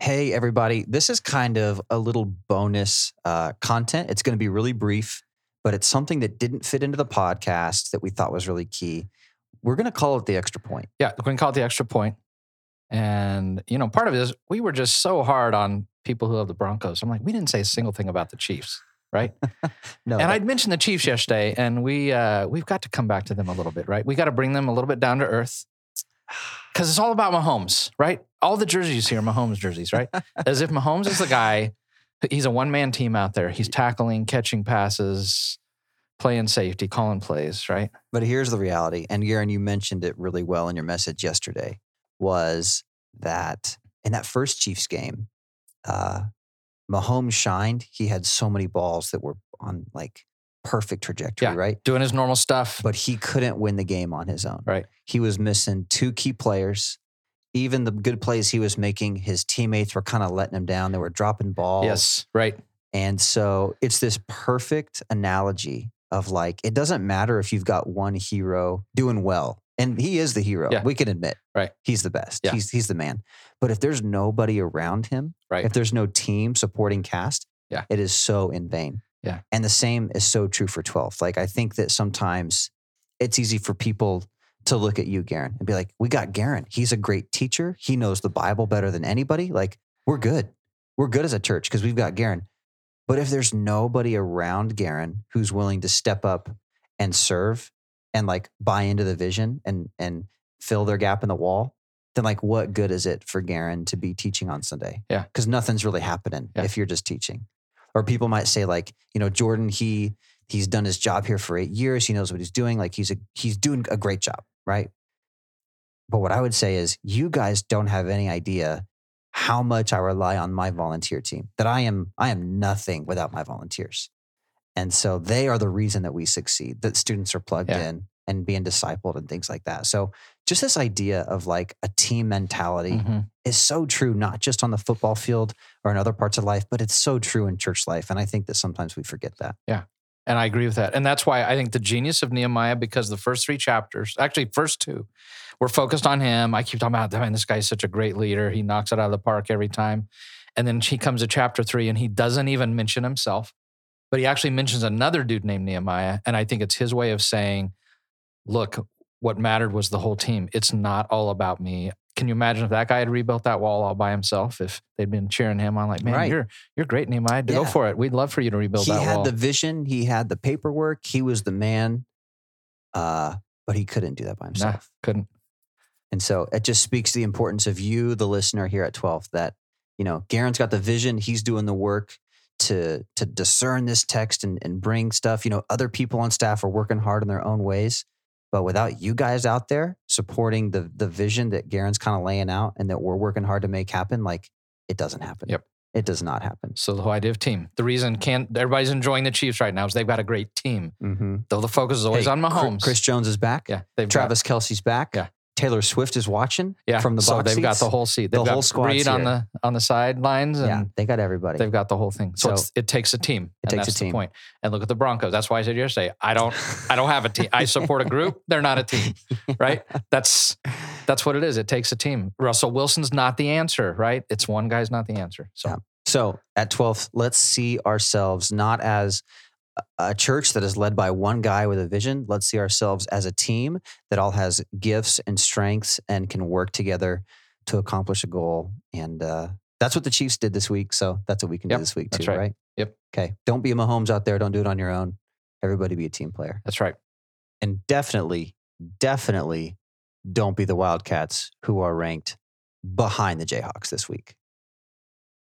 Hey, everybody. This is kind of a little bonus uh, content. It's going to be really brief, but it's something that didn't fit into the podcast that we thought was really key. We're going to call it the extra point. Yeah, we're going to call it the extra point. And, you know, part of it is we were just so hard on people who love the Broncos. I'm like, we didn't say a single thing about the Chiefs, right? No, and that- I'd mentioned the Chiefs yesterday, and we uh, we've got to come back to them a little bit, right? We got to bring them a little bit down to earth because it's all about Mahomes, right? All the jerseys here, are Mahomes jerseys, right? As if Mahomes is the guy. He's a one man team out there. He's tackling, catching passes, playing safety, calling plays, right? But here's the reality, and Garen, you mentioned it really well in your message yesterday, was that in that first Chiefs game, uh, Mahomes shined. He had so many balls that were on like perfect trajectory, Yeah. right? Doing his normal stuff. But he couldn't win the game on his own. Right. He was missing two key players. Even the good plays he was making, his teammates were kind of letting him down. They were dropping balls. Yes, right. And so it's this perfect analogy of like, it doesn't matter if you've got one hero doing well. And he is the hero. Yeah. We can admit. Right. He's the best. Yeah. He's he's the man. But if there's nobody around him, Right. if there's no team supporting cast, Yeah. it is so in vain. Yeah. And the same is so true for 12th. Like I think that sometimes it's easy for people to look at you, Garen, and be like, we got Garen. He's a great teacher. He knows the Bible better than anybody. Like, we're good. We're good as a church because we've got Garen. But if there's nobody around Garen who's willing to step up and serve and like buy into the vision and and fill their gap in the wall, then like what good is it for Garen to be teaching on Sunday? Yeah. Because nothing's really happening Yeah. if you're just teaching. Or people might say, like, you know, Jordan, he he's done his job here for eight years. He knows what he's doing. Like he's a he's doing a great job, right? But what I would say is you guys don't have any idea how much I rely on my volunteer team. That I am I am nothing without my volunteers. And so they are the reason that we succeed, that students are plugged Yeah. in and being discipled and things like that. So just this idea of like a team mentality Mhm. is so true, not just on the football field or in other parts of life, but it's so true in church life. And I think that sometimes we forget that. And I agree with that. And that's why I think the genius of Nehemiah, because the first three chapters, actually, first two, were focused on him. I keep talking about, man, this guy's such a great leader. He knocks it out of the park every time. And then he comes to chapter three and he doesn't even mention himself, but he actually mentions another dude named Nehemiah. And I think it's his way of saying, look, what mattered was the whole team. It's not all about me. Can you imagine if that guy had rebuilt that wall all by himself? If they'd been cheering him on, like, man, Right. you're you're great, Nehemiah. Go for it. We'd love for you to rebuild that wall. he had wall. the vision, he had the paperwork, he was the man, uh, but he couldn't do that by nah, himself. couldn't. And so it just speaks to the importance of you, the listener here at 12, that, you know, Garen's got the vision, he's doing the work to to discern this text and, and bring stuff. You know, other people on staff are working hard in their own ways. But without you guys out there supporting the the vision that Garen's kind of laying out and that we're working hard to make happen, like it doesn't happen. Yep. It does not happen. So the whole idea of team. The reason can't everybody's enjoying the Chiefs right now is they've got a great team. Mm-hmm. Though the focus is always on Mahomes. Chris Jones is back. yeah, they've Travis Kelce's back. Yeah. Taylor Swift is watching yeah, from the so box they've got the whole seat. The They've got whole squad's Reid on the on the sidelines, and yeah, they got everybody. they've got the whole thing. So, So- it's, it takes a team. It and takes a that's the team. point. And look at the Broncos. That's why I said yesterday, I don't I don't have a team. I support a group. They're not a team, right? That's that's what it is. It takes a team. Russell Wilson's not the answer, right? It's one guy's not the answer. So Yeah. So at 12th, let's see ourselves not as a- church that is led by one guy with a vision. Let's see ourselves as a team that all has gifts and strengths and can work together to accomplish a goal. And uh, that's what the Chiefs did this week. So that's what we can Yep, do this week too, right. right? Yep. Okay. Don't be a Mahomes out there. Don't do it on your own. Everybody be a team player. that's right. And definitely, definitely don't be the Wildcats who are ranked behind the Jayhawks this week.